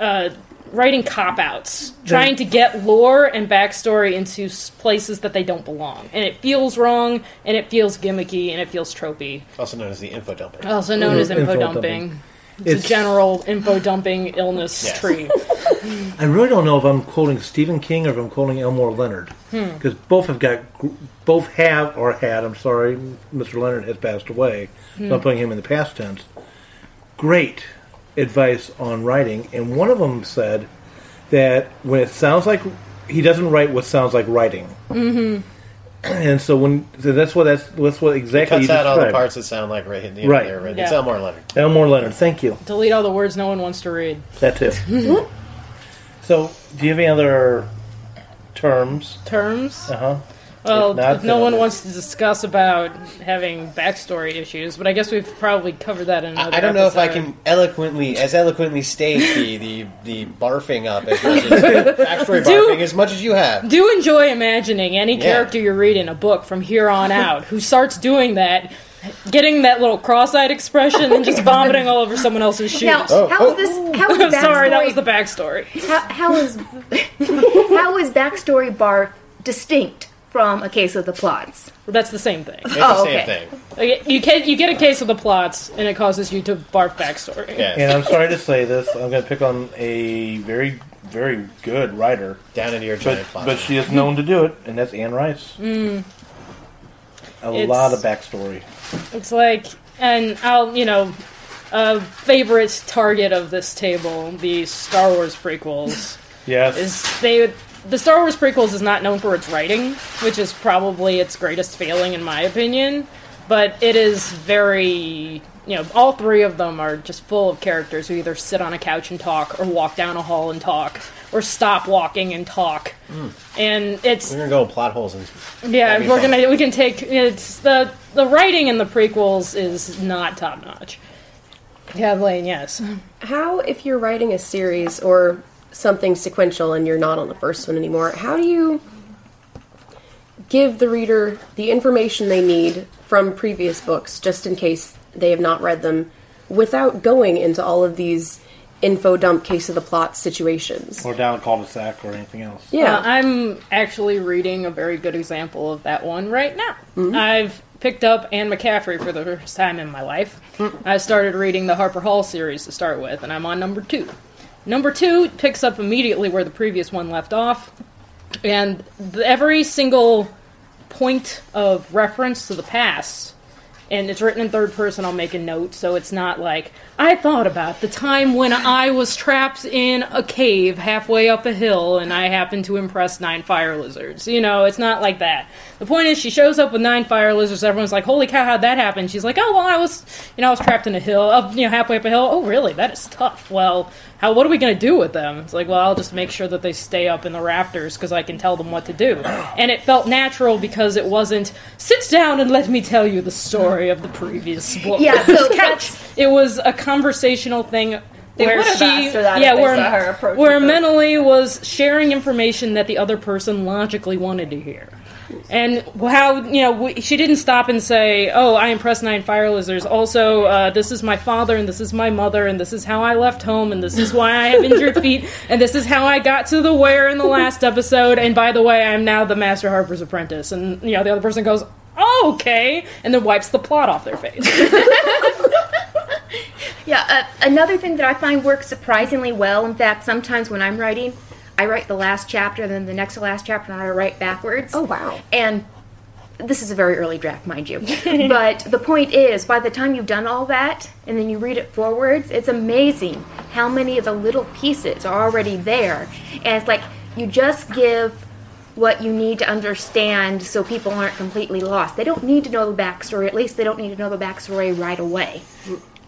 uh, writing cop outs, trying to get lore and backstory into places that they don't belong, and it feels wrong, and it feels gimmicky, and it feels tropey. Also known as the info dumping. Also known as info, Info dumping. dumping. It's, It's- a general info dumping illness Yes. tree. I really don't know if I'm quoting Stephen King or if I'm quoting Elmore Leonard Hmm. because both have got both have or had. I'm sorry, Mr. Leonard has passed away, Hmm. so I'm putting him in the past tense. Great advice on writing, and one of them said that when it sounds like he doesn't write what sounds like writing. Mm-hmm. And so when so that's what that's that's what exactly Cuts you out all the parts that sound like right. You know, Right. they're written. Yeah. It's Elmore Leonard. Elmore Leonard, thank you. Delete all the words no one wants to read. That too. so, do you have any other terms? Terms. Uh huh. Well, If not, if no one wants to discuss about having backstory issues, but I guess we've probably covered that in another I don't know if I can eloquently, as eloquently state the, the, the barfing up as much as backstory Do- barfing as much as you have. do enjoy imagining any Yeah. character you read in a book from here on out who starts doing that, getting that little cross-eyed expression and just vomiting all over someone else's shoes. Now, Oh, how oh. is this? How is I'm backstory? sorry, that was the backstory. how, how is how is backstory bar distinct from a case of the plots? That's the same thing. It's Oh, the same okay. thing. You get you get a case of the plots, and it causes you to barf backstory. Yes. And I'm sorry to say this, I'm going to pick on a very, very good writer, Down into your but giant plot. but she is known to do it, and that's Anne Rice. Mm. A It's- lot of backstory. It's like, and I'll, you know, a favorite target of this table, the Star Wars prequels, Yes. is they. The Star Wars prequels is not known for its writing, which is probably its greatest failing in my opinion. But it is very, you know, all three of them are just full of characters who either sit on a couch and talk, or walk down a hall and talk, or stop walking and talk. Hmm. And it's We're gonna go plot holes and yeah, we're fun. gonna we can take it's the the writing in the prequels is not top notch. Kathleen, yes. How, if you're writing a series or something sequential and you're not on the first one anymore, how do you give the reader the information they need from previous books, just in case they have not read them, without going into all of these info dump case of the plot situations? or down a cul-de-sac or anything else. Yeah. Uh, I'm actually reading a very good example of that one right now. I've picked up Anne McCaffrey for the first time in my life. I started reading the Harper Hall series to start with, and I'm on number two. Number two picks up immediately where the previous one left off, and every single point of reference to the past and it's written in third person i'll make a note so it's not like i thought about the time when i was trapped in a cave halfway up a hill and i happened to impress nine fire lizards. You know it's not like that. The point is she shows up with nine fire lizards everyone's like holy cow how'd that happen? She's like oh well i was you know i was trapped in a hill up you know halfway up a hill. Oh really? That is tough. Well how what are we going to do with them? It's like, well, I'll just make sure that they stay up in the rafters because I can tell them what to do. And it felt natural because it wasn't sit down and let me tell you the story of the previous book. Yeah, so couch. It was a conversational thing. They where she, yeah, where, her where mentally was sharing information that the other person logically wanted to hear. And how you know we, she didn't stop and say, "Oh, I impressed nine fire lizards." Also, uh, this is my father, and this is my mother, and this is how I left home, and this is why I have injured feet, and this is how I got to the where in the last episode. And by the way, I'm now the Master Harper's apprentice. And you know, the other person goes, oh, "Okay," and then wipes the plot off their face. Yeah, uh, another thing that I find works surprisingly well. In fact, sometimes when I'm writing, I write the last chapter, and then the next to last chapter, and I write backwards. Oh, wow. And this is a very early draft, mind you. but the point is, by the time you've done all that, and then you read it forwards, it's amazing how many of the little pieces are already there. And it's like you just give what you need to understand so people aren't completely lost. They don't need to know the backstory. At least they don't need to know the backstory right away.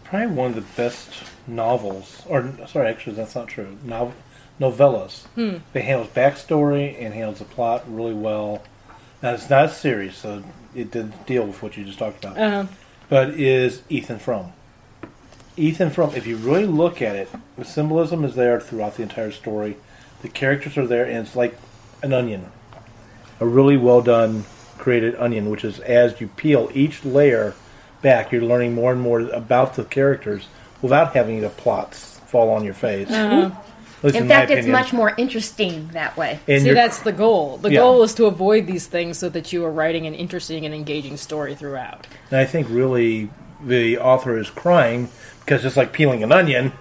Probably one of the best novels, or sorry, actually, that's not true. Nov- novellas. Hmm. They handles backstory and handles the plot really well. Now it's not a series, so it didn't deal with what you just talked about. Uh, But is Ethan Frome. Ethan Frome. If you really look at it, the symbolism is there throughout the entire story. The characters are there, and it's like an onion, a really well done, created onion. Which is as you peel each layer back, you're learning more and more about the characters without having the plots fall on your face. At least In my fact, it's much more interesting that way. And See, that's the goal. The Yeah. goal is to avoid these things so that you are writing an interesting and engaging story throughout. And I think really the author is crying because it's like peeling an onion,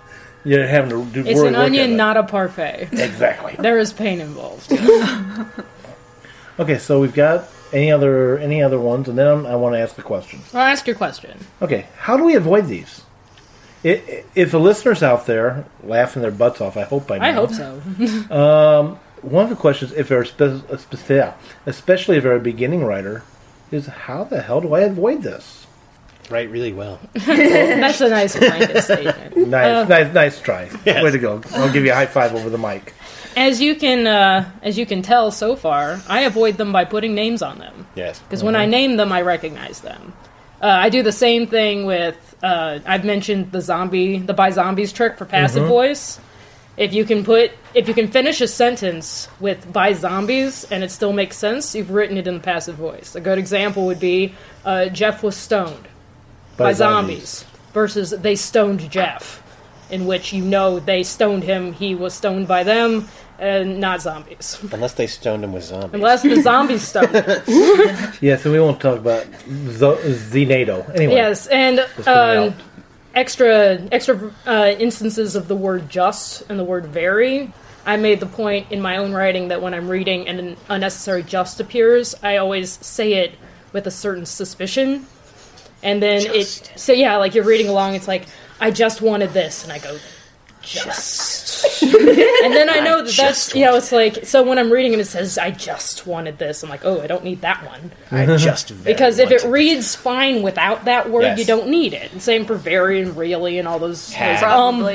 you're having to do It's an onion, it. not a parfait. exactly. There is pain involved. Okay, so we've got any other any other ones, and then I want to ask a question. I'll ask your question. Okay, how do we avoid these? I- If the listeners out there laughing their butts off, I hope by now. I hope so. One of the questions, if they're spe- a spe- especially if they're a beginning writer, is how the hell do I avoid this? Write really well. That's a nice blanket statement. Nice, Uh, nice, nice try. Yes. Way to go! I'll give you a high five over the mic. As you can, uh, as you can tell so far, I avoid them by putting names on them. Yes. Because when I name them, I recognize them. Uh, I do the same thing with. Uh, I've mentioned the zombie, the by zombies trick for passive voice. If you can put, if you can finish a sentence with by zombies and it still makes sense, you've written it in the passive voice. A good example would be uh, Jeff was stoned by, zombies. versus they stoned Jeff, in which you know they stoned him, he was stoned by them, and not zombies. Unless they stoned him with zombies. Unless the zombies stoned him. Yeah, so we won't talk about Z- Znado. Anyway, Yes, and put it out. um, extra extra uh, instances of the word just and the word very. I made the point in my own writing that when I'm reading and an unnecessary just appears, I always say it with a certain suspicion. And then it so yeah, like you're reading along, it's like I just wanted this, and I go just, and then I know that that's you know it's like so when I'm reading and it says I just wanted this, I'm like oh I don't need that one. I just very Because if it wanted- reads fine without that word, Yes. you don't need it. And same for very and really and all those, Had. those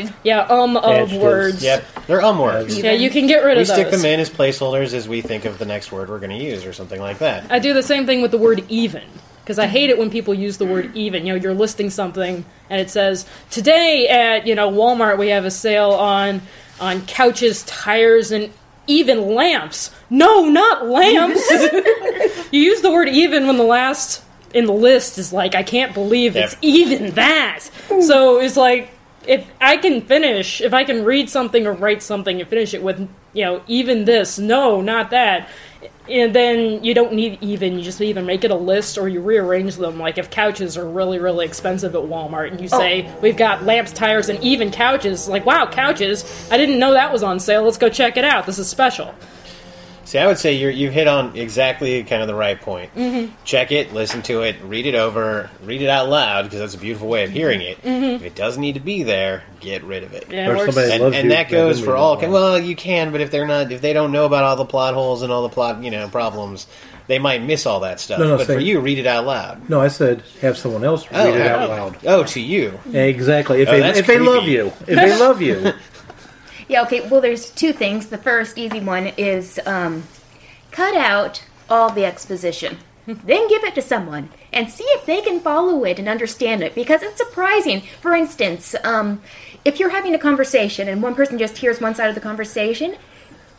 um, yeah, um of Adjectives. words. Yep, they're um words. Yeah, you can get rid We of those. stick them in as placeholders as we think of the next word we're going to use or something like that. I do the same thing with the word even. Because I hate it when people use the word even. You know, you're listing something and it says, today at, you know, Walmart we have a sale on on couches, tires, and even lamps. No, not lamps! you use the word even when the last in the list is like, I can't believe it's Yep. even that. so it's like, if I can finish, if I can read something or write something and finish it with, you know, even this, no, not that, and then you don't need even, you just even make it a list or you rearrange them. Like if couches are really, really expensive at Walmart and you say, oh. we've got lamps, tires, and even couches, like, wow, couches, I didn't know that was on sale, let's go check it out, this is special. See, I would say you're, you hit on exactly kind of the right point. Mm-hmm. Check it, listen to it, read it over, read it out loud because that's a beautiful way of hearing it. If it doesn't need to be there, get rid of it. Yeah, it Or works. somebody- And, loves and you, that goes for all. it out. Well, you can, but if they're not, if they don't know about all the plot holes and all the plot, you know, problems, they might miss all that stuff. No, no, but for you, read it out loud. No, I said have someone else read it out loud. Oh, to you. Exactly. If Oh, they that's if they love you, if they love you, Yeah, okay, well, there's two things. The first easy one is um, cut out all the exposition, then give it to someone and see if they can follow it and understand it because it's surprising. For instance, um, if you're having a conversation and one person just hears one side of the conversation,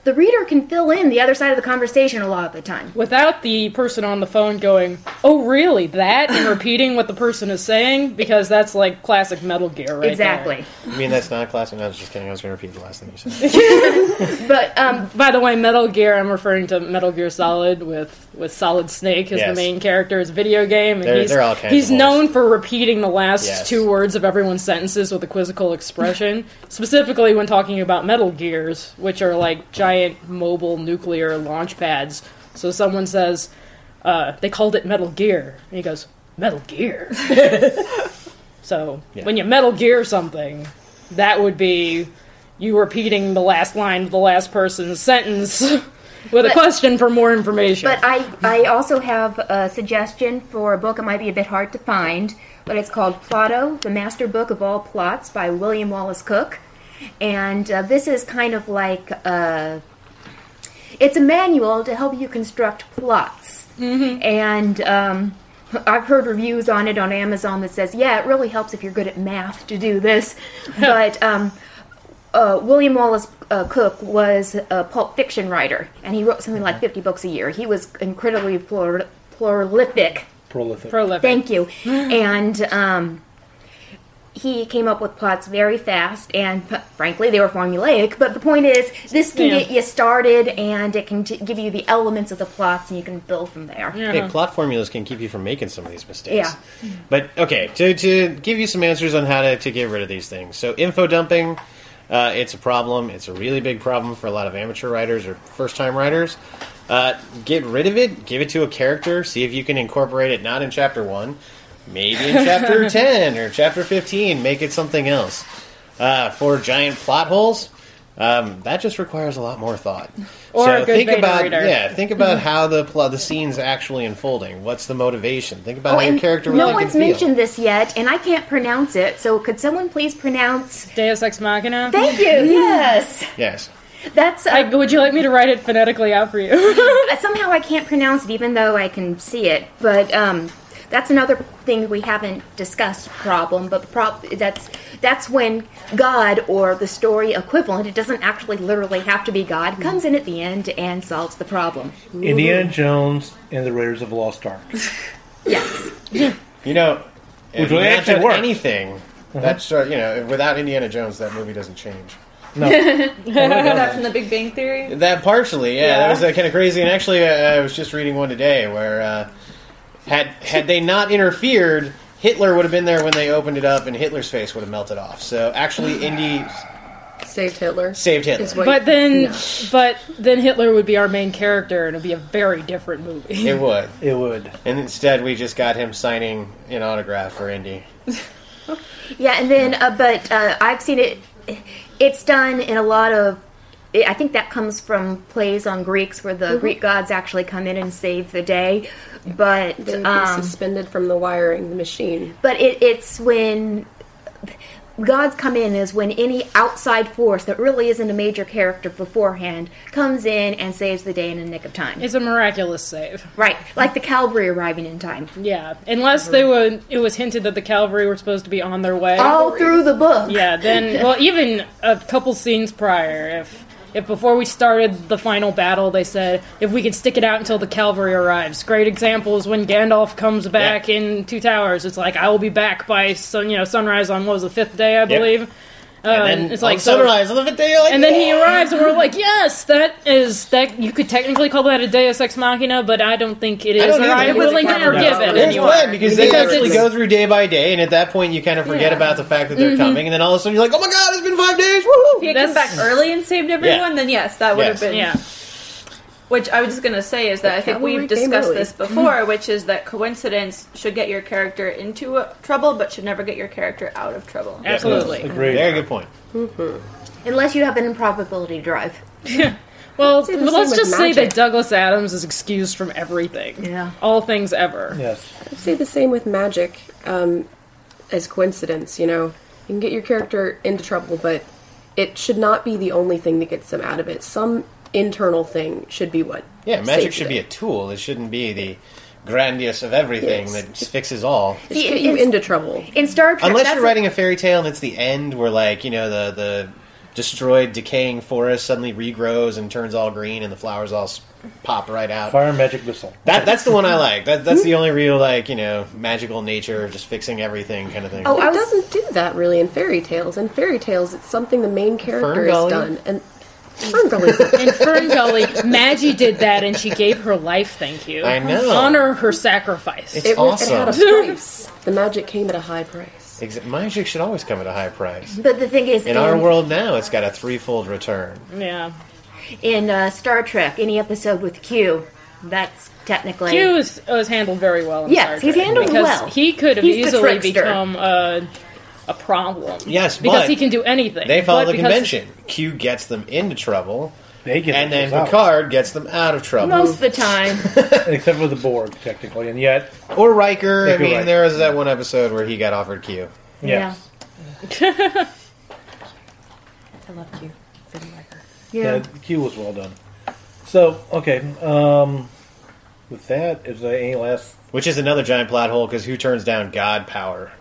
the reader can fill in the other side of the conversation a lot of the time. Without the person on the phone going, "Oh, really? That?" and repeating what the person is saying because that's like classic Metal Gear, right? there. exactly. I mean, that's not classic. No, I was just kidding. I was going to repeat the last thing you said. But um, By the way, Metal Gear, I'm referring to Metal Gear Solid with with Solid Snake as Yes. the main character. A video game, and They're- he's they're he's known for repeating the last Yes. two words of everyone's sentences with a quizzical expression, specifically when talking about Metal Gears, which are like giant mobile nuclear launch pads. So someone says uh, they called it Metal Gear, and he goes Metal Gear. so Yeah. when you Metal Gear something, that would be you repeating the last line of the last person's sentence with a question for more information. But I, I also have a suggestion for a book. It might be a bit hard to find, but it's called Plotto, the Master Book of All Plots by William Wallace Cook. And uh, this is kind of like uh it's a manual to help you construct plots. Mm-hmm. And um, I've heard reviews on it on Amazon that says, yeah, it really helps if you're good at math to do this. but um, uh, William Wallace uh, Cook was a pulp fiction writer, and he wrote something like 50 books a year. He was incredibly plur- prolific. Prolific. Prolific. Thank you. and um, he came up with plots very fast, and p- frankly, they were formulaic. But the point is, this can Yeah. get you started, and it can t- give you the elements of the plots, and you can build from there. Hey, plot formulas can keep you from making some of these mistakes. Yeah. But okay, to, to give you some answers on how to, to get rid of these things. So info dumping, uh, it's a problem. It's a really big problem for a lot of amateur writers or first time writers. Uh, get rid of it. Give it to a character. See if you can incorporate it not in chapter one, maybe in chapter ten or chapter fifteen. Make it something else. Uh, for giant plot holes, um, that just requires a lot more thought. Or so a good think beta about reader. yeah, think about how the plot, the scene's actually unfolding. What's the motivation? Think about Oh, how your and character. no would one's feel. mentioned this yet, and I can't pronounce it. So could someone please pronounce? Deus Ex Machina. Thank you. Yes, Yes. that's. Uh, I, would you like me to write it phonetically out for you? somehow I can't pronounce it, even though I can see it. But um, that's another thing we haven't discussed. Problem, but prob- that's that's when God or the story equivalent. It doesn't actually literally have to be God. Comes in at the end and solves the problem. Indiana Jones and the Raiders of the Lost Ark. Yes. You know, if Which you would not actually done work. anything, that's uh, you know, without Indiana Jones, that movie doesn't change. No. that from the Big Bang Theory. That partially, yeah, Yeah. that was uh, kind of crazy. And actually, uh, I was just reading one today where uh, had had they not interfered, Hitler would have been there when they opened it up, and Hitler's face would have melted off. So actually, Indy Saved Hitler. saved Hitler. Is what- but then, No. but then Hitler would be our main character, and it'd be a very different movie. It would. It would. And instead, we just got him signing an autograph for Indy. Yeah, and then, uh, but uh, I've seen it. It's done in a lot of. I think that comes from plays on Greeks where the Greek gods actually come in and save the day. But They would be um, suspended from the wiring, the machine. but it, it's when gods come in is when any outside force that really isn't a major character beforehand comes in and saves the day in a nick of time. It's a miraculous save. right, like the cavalry arriving in time. Yeah, unless they were. It was hinted that the cavalry were supposed to be on their way. All through the book. Yeah, then well, even a couple scenes prior, if if before we started the final battle, they said if we could stick it out until the cavalry arrives. Great example is when Gandalf comes back in Two Towers. It's like I will be back by sun, you know sunrise on what was the fifth day, I believe. Uh, And then it's on like so- sunrise on the fifth day, like, and then he arrives, and we're like, "Yes, that is that." You could technically call that a Deus Ex Machina, but I don't think it is. don't either. I'm It was willing to clever, forgive though. it It's anymore. because they Because actually go through day by day, and at that point, you kind of forget Yeah. about the fact that Mm-hmm. they're coming, and then all of a sudden, you're like, "Oh my god, it's been five days!" Woohoo! If he had come back early and saved everyone, then yes, that would Yes. have been. Yeah, Which I was just going to say is that I think we've discussed this before, which is that coincidence should get your character into uh, trouble, but should never get your character out of trouble. absolutely. Agreed. Very good point. Unless you have an improbability drive. Well, but let's just with say that Douglas Adams is excused from everything. Yeah. All things ever. Yes. I'd say the same with magic um, as coincidence. You know, you can get your character into trouble, but it should not be the only thing that gets them out of it. Some internal thing should be what. Yeah, magic saves should it. be a tool. It shouldn't be the grandiose of everything Yes. that fixes all. It should get you It's- into trouble. In Star Trek, Unless you're writing a fairy tale and it's the end where, like, you know, the the destroyed, decaying forest suddenly regrows and turns all green and the flowers all pop right out. Fire magic missile. That that's the one I like. That that's the only real like you know magical nature, just fixing everything kind of thing. Oh, it I doesn't do that really in fairy tales. In fairy tales, it's something the main character has done, and Ferngully. In Fern Gully, Maggie did that and she gave her life, thank you. I know. Honor her sacrifice. It's it, was- it had a awesome. price. The magic came at a high price. Exa- magic should always come at a high price. but the thing is, In our world now, it's got a threefold return. yeah. in uh, Star Trek, any episode with Q, that's technically Q was, was handled very well in Yes, Star he's Trek handled because well. He could have He's the easily trickster. become a, a problem. Yes, because but he can do anything. They follow But the because- convention. Q gets them into trouble, They get and then themselves Picard gets them out of trouble. most of the time. except for the Borg, technically, and yet, Or Riker. Yeah, I mean, right. there was that one episode where he got offered Q. yes, I love you. yeah. Q was well done. So, okay, um, with that, is there any last? Which is another giant plot hole because who turns down God power?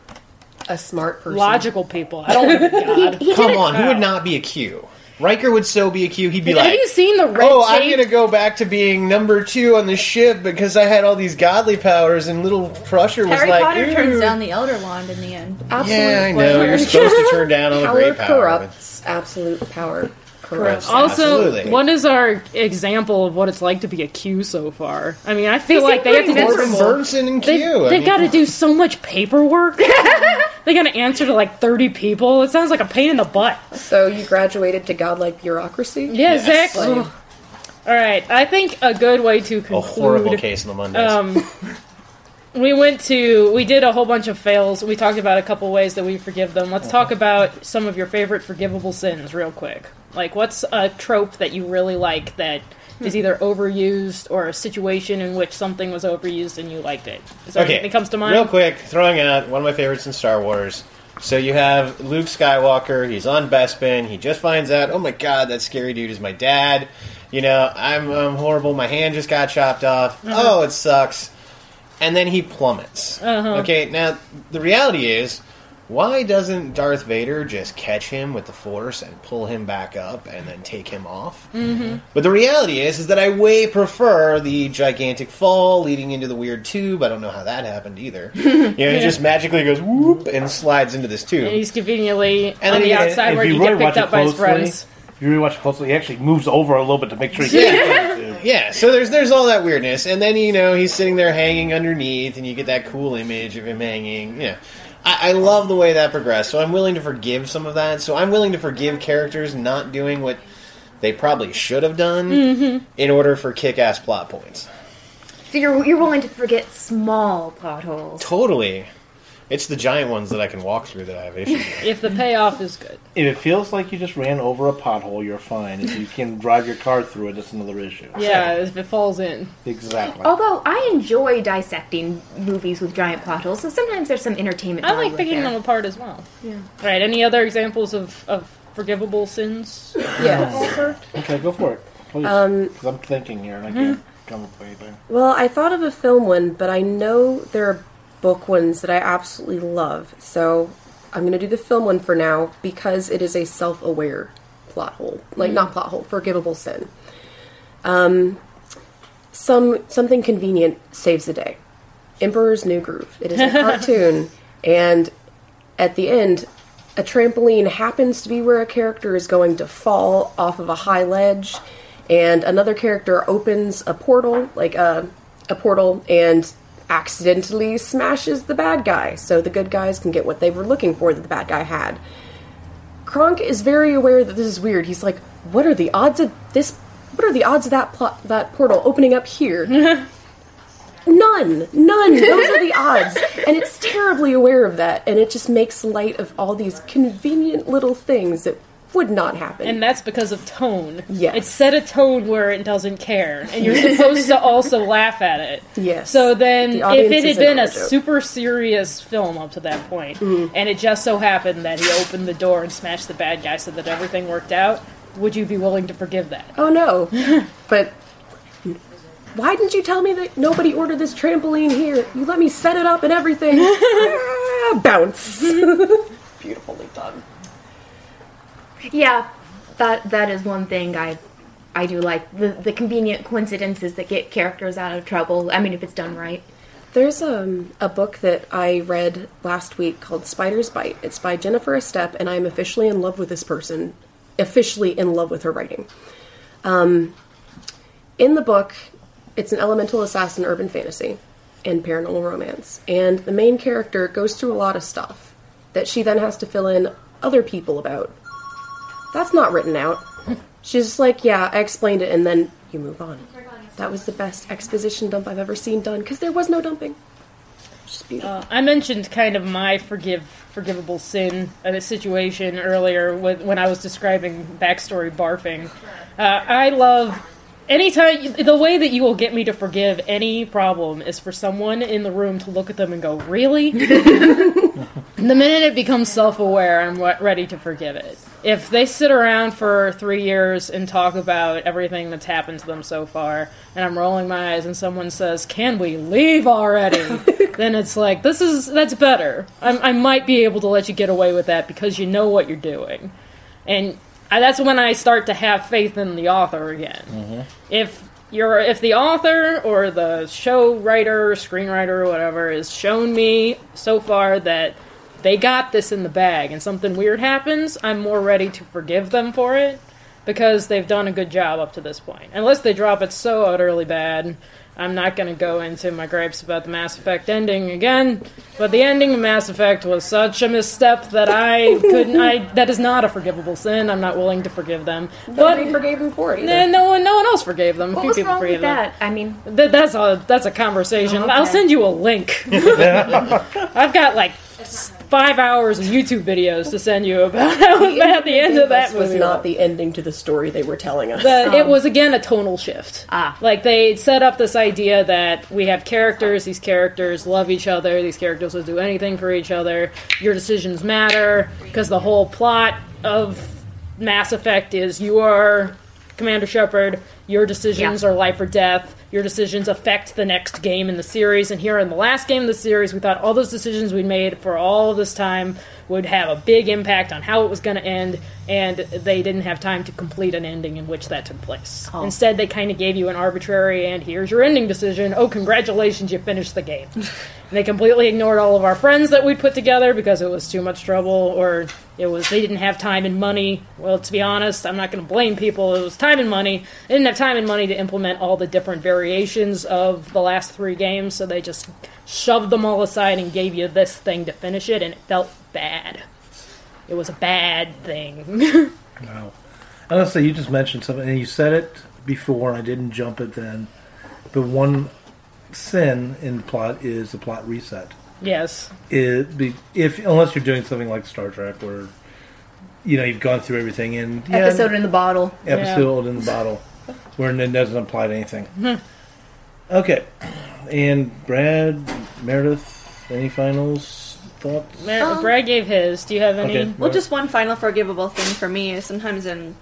A smart person. logical people. I don't think God. He Come did it- on, who would not be a Q? Riker would so be a Q. He'd be like, Have like, you seen the red "Oh, I'm gonna go back to being number two on the ship because I had all these godly powers." And little Crusher was Harry like, Potter "Ooh." turns down the Elder Wand in the end. Absolute Yeah, I know. pleasure. You're supposed to turn down all the Power great power. corrupts. Absolute power corrupts. Also, Absolutely. what is our example of what it's like to be a Q so far? I mean, I feel They like they have to seem do pretty Gordon. Burnson and They, Q. I they mean, got to do so much paperwork. they got to answer to like 30 people. It sounds like a pain in the butt. So you graduated to godlike bureaucracy? Yeah, Yes. exactly. Lame. All right, I think a good way to conclude a horrible case in the Mondays. Um, we went to we did a whole bunch of fails. We talked about a couple ways that we forgive them. Let's talk about some of your favorite forgivable sins real quick. Like, what's a trope that you really like that is either overused or a situation in which something was overused and you liked it? Is there okay, anything that comes to mind? Real quick, throwing out one of my favorites in Star Wars. So you have Luke Skywalker. He's on Bespin. He just finds out, oh my god, that scary dude is my dad. You know, I'm, I'm horrible. My hand just got chopped off. Uh-huh. Oh, it sucks. And then he plummets. Uh-huh. Okay, now the reality is, why doesn't Darth Vader just catch him with the Force and pull him back up and then take him off? Mm-hmm. But the reality is, is that I way prefer the gigantic fall leading into the weird tube. I don't know how that happened either. you know, he just magically goes whoop and slides into this tube. And he's conveniently And on the outside where he you really get picked watch it up by his closely, friends. If you really watch it closely, he actually moves over a little bit to make sure he Yeah. Yeah, so there's there's all that weirdness, and then you know he's sitting there hanging underneath, and you get that cool image of him hanging. Yeah, I, I love the way that progressed. So I'm willing to forgive some of that. So I'm willing to forgive characters not doing what they probably should have done mm-hmm. in order for kick-ass plot points. So you're you're willing to forget small potholes. Totally, it's the giant ones that I can walk through that I have issues. with. If the payoff is good. If it feels like you just ran over a pothole, you're fine. If you can drive your car through it, that's another issue. Yeah, if it falls in. Exactly. Although I enjoy dissecting movies with giant potholes, so sometimes there's some entertainment. I value like picking there. them apart as well. Yeah. All right. Any other examples of, of forgivable sins? Yes. Okay, go for it. Please. Um, 'Cause I'm thinking here and I can't come up with anything. Well, I thought of a film one, but I know there are book ones that I absolutely love. So I'm going to do the film one for now because it is a self aware plot hole. Like, not plot hole, forgivable sin. Um, some Something convenient saves the day. Emperor's New Groove. It is a cartoon, and at the end, a trampoline happens to be where a character is going to fall off of a high ledge, and another character opens a portal, like a, a portal, and accidentally smashes the bad guy, so the good guys can get what they were looking for that the bad guy had. Kronk is very aware that this is weird. He's like, "What are the odds of this? What are the odds of that plot, that portal opening up here?" None, none. Those are the odds, and it's terribly aware of that, and it just makes light of all these convenient little things that would not happen. And that's because of tone. Yes. It set a tone where it doesn't care. And you're supposed to also laugh at it. Yes. So then, The if it had been a joke. super serious film up to that point, Mm-hmm. and it just so happened that he opened the door and smashed the bad guy so that everything worked out, would you be willing to forgive that? oh no. but why didn't you tell me that nobody ordered this trampoline here? You let me set it up and everything. Ah, Bounce. Beautifully done. Yeah, that that is one thing I I do like the the convenient coincidences that get characters out of trouble. I mean, if it's done right. There's um, a book that I read last week called Spider's Bite. It's by Jennifer Estep, and I'm officially in love with this person. Officially in love with her writing. Um, in the book, it's an elemental assassin urban fantasy and paranormal romance. And the main character goes through a lot of stuff that she then has to fill in other people about. That's not written out. She's just like, yeah, I explained it, and then you move on. That was the best exposition dump I've ever seen done because there was no dumping. Just beautiful. Uh, I mentioned kind of my forgive forgivable sin uh, situation earlier with, when I was describing backstory barfing. Uh, I love anytime the way that you will get me to forgive any problem is for someone in the room to look at them and go, "Really?" the minute it becomes self-aware, I'm ready to forgive it. If they sit around for three years and talk about everything that's happened to them so far, and I'm rolling my eyes, and someone says, "Can we leave already?" then it's like this is that's better. I'm, I might be able to let you get away with that because you know what you're doing, and I, that's when I start to have faith in the author again. Mm-hmm. If you're if the author or the show writer, screenwriter, or whatever has shown me so far that they got this in the bag and something weird happens, I'm more ready to forgive them for it because they've done a good job up to this point. Unless they drop it so utterly bad, I'm not going to go into my gripes about the Mass Effect ending again. But the ending of Mass Effect was such a misstep that I couldn't. I that is not a forgivable sin. I'm not willing to forgive them. Nobody But forgave him for it either. no one, no one else forgave them. What Few was people wrong with forgave them. that? I mean, Th- that's a that's a conversation. Oh, I'll send you a link. I've got like s- five hours of YouTube videos to send you about how about the end of that was movie. not the ending to the story they were telling us. The- it was again a tonal shift. Ah. Like they set up this idea that we have characters, these characters love each other, these characters will do anything for each other, your decisions matter, because the whole plot of Mass Effect is you are Commander Shepard, your decisions Yeah. are life or death, your decisions affect the next game in the series, and here in the last game of the series, we thought all those decisions we'd made for all this time would have a big impact on how it was going to end, and they didn't have time to complete an ending in which that took place. Oh. Instead, they kind of gave you an arbitrary, and here's your ending decision. Oh, congratulations, you finished the game. and they completely ignored all of our friends that we'd put together because it was too much trouble, or it was they didn't have time and money. Well, to be honest, I'm not going to blame people. It was time and money. They didn't have time and money to implement all the different variations of the last three games, so they just shoved them all aside and gave you this thing to finish it, and it felt bad. It was a bad thing. Wow. Honestly, you just mentioned something, and you said it before, and I didn't jump it then. But one sin in plot is the plot reset. yes. It be, if unless you're doing something like Star Trek, where you know you've gone through everything and yeah, episode in the bottle. episode in the bottle, where it doesn't apply to anything. Hmm. Okay, and Brad Meredith, any finals thoughts? Mer- Um, Brad gave his. Do you have any? Okay. Well, just one final forgivable thing for me is sometimes in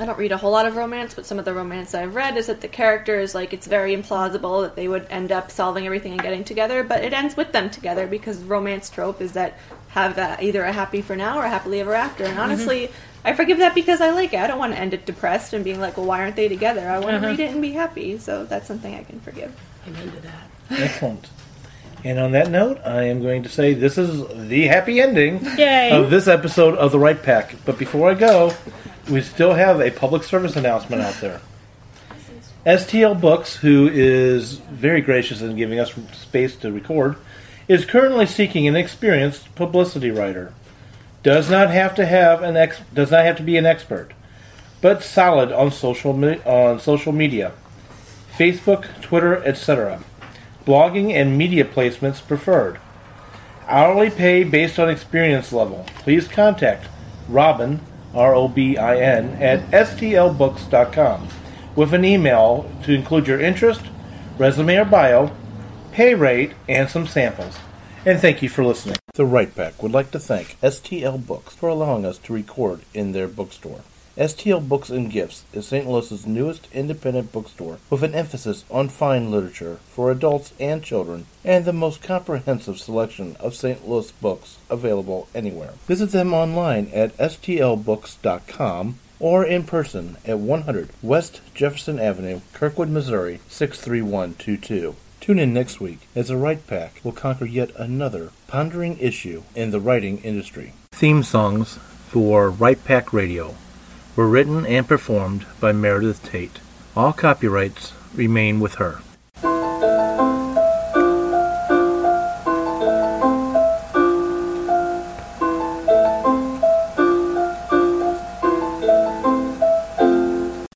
I don't read a whole lot of romance, but some of the romance I've read is that the characters like it's very implausible that they would end up solving everything and getting together, but it ends with them together because romance trope is that have that either a happy for now or a happily ever after. And honestly, I forgive that because I like it. I don't want to end it depressed and being like, well, why aren't they together? I want Uh-huh. to read it and be happy. So that's something I can forgive. I'm into that. Excellent. And on that note, I am going to say this is the happy ending Yay. of this episode of the Write Pack. But before I go, we still have a public service announcement out there. STL Books, who is very gracious in giving us space to record, is currently seeking an experienced publicity writer. Does not have to have an ex- does not have to be an expert, but solid on social me- on social media, Facebook, Twitter, etc. Blogging and media placements preferred. Hourly pay based on experience level. Please contact Robin R O B I N, at stlbooks.com with an email to include your interest, resume or bio, pay rate, and some samples. And thank you for listening. The Write Pack would like to thank STL Books for allowing us to record in their bookstore. STL Books and Gifts is St. Louis's newest independent bookstore with an emphasis on fine literature for adults and children and the most comprehensive selection of St. Louis books available anywhere. Visit them online at stlbooks.com or in person at 100 West Jefferson Avenue, Kirkwood, Missouri 63122. Tune in next week as the Write Pack will conquer yet another pondering issue in the writing industry. Theme songs for Write Pack Radio were written and performed by Meredith Tate. All copyrights remain with her.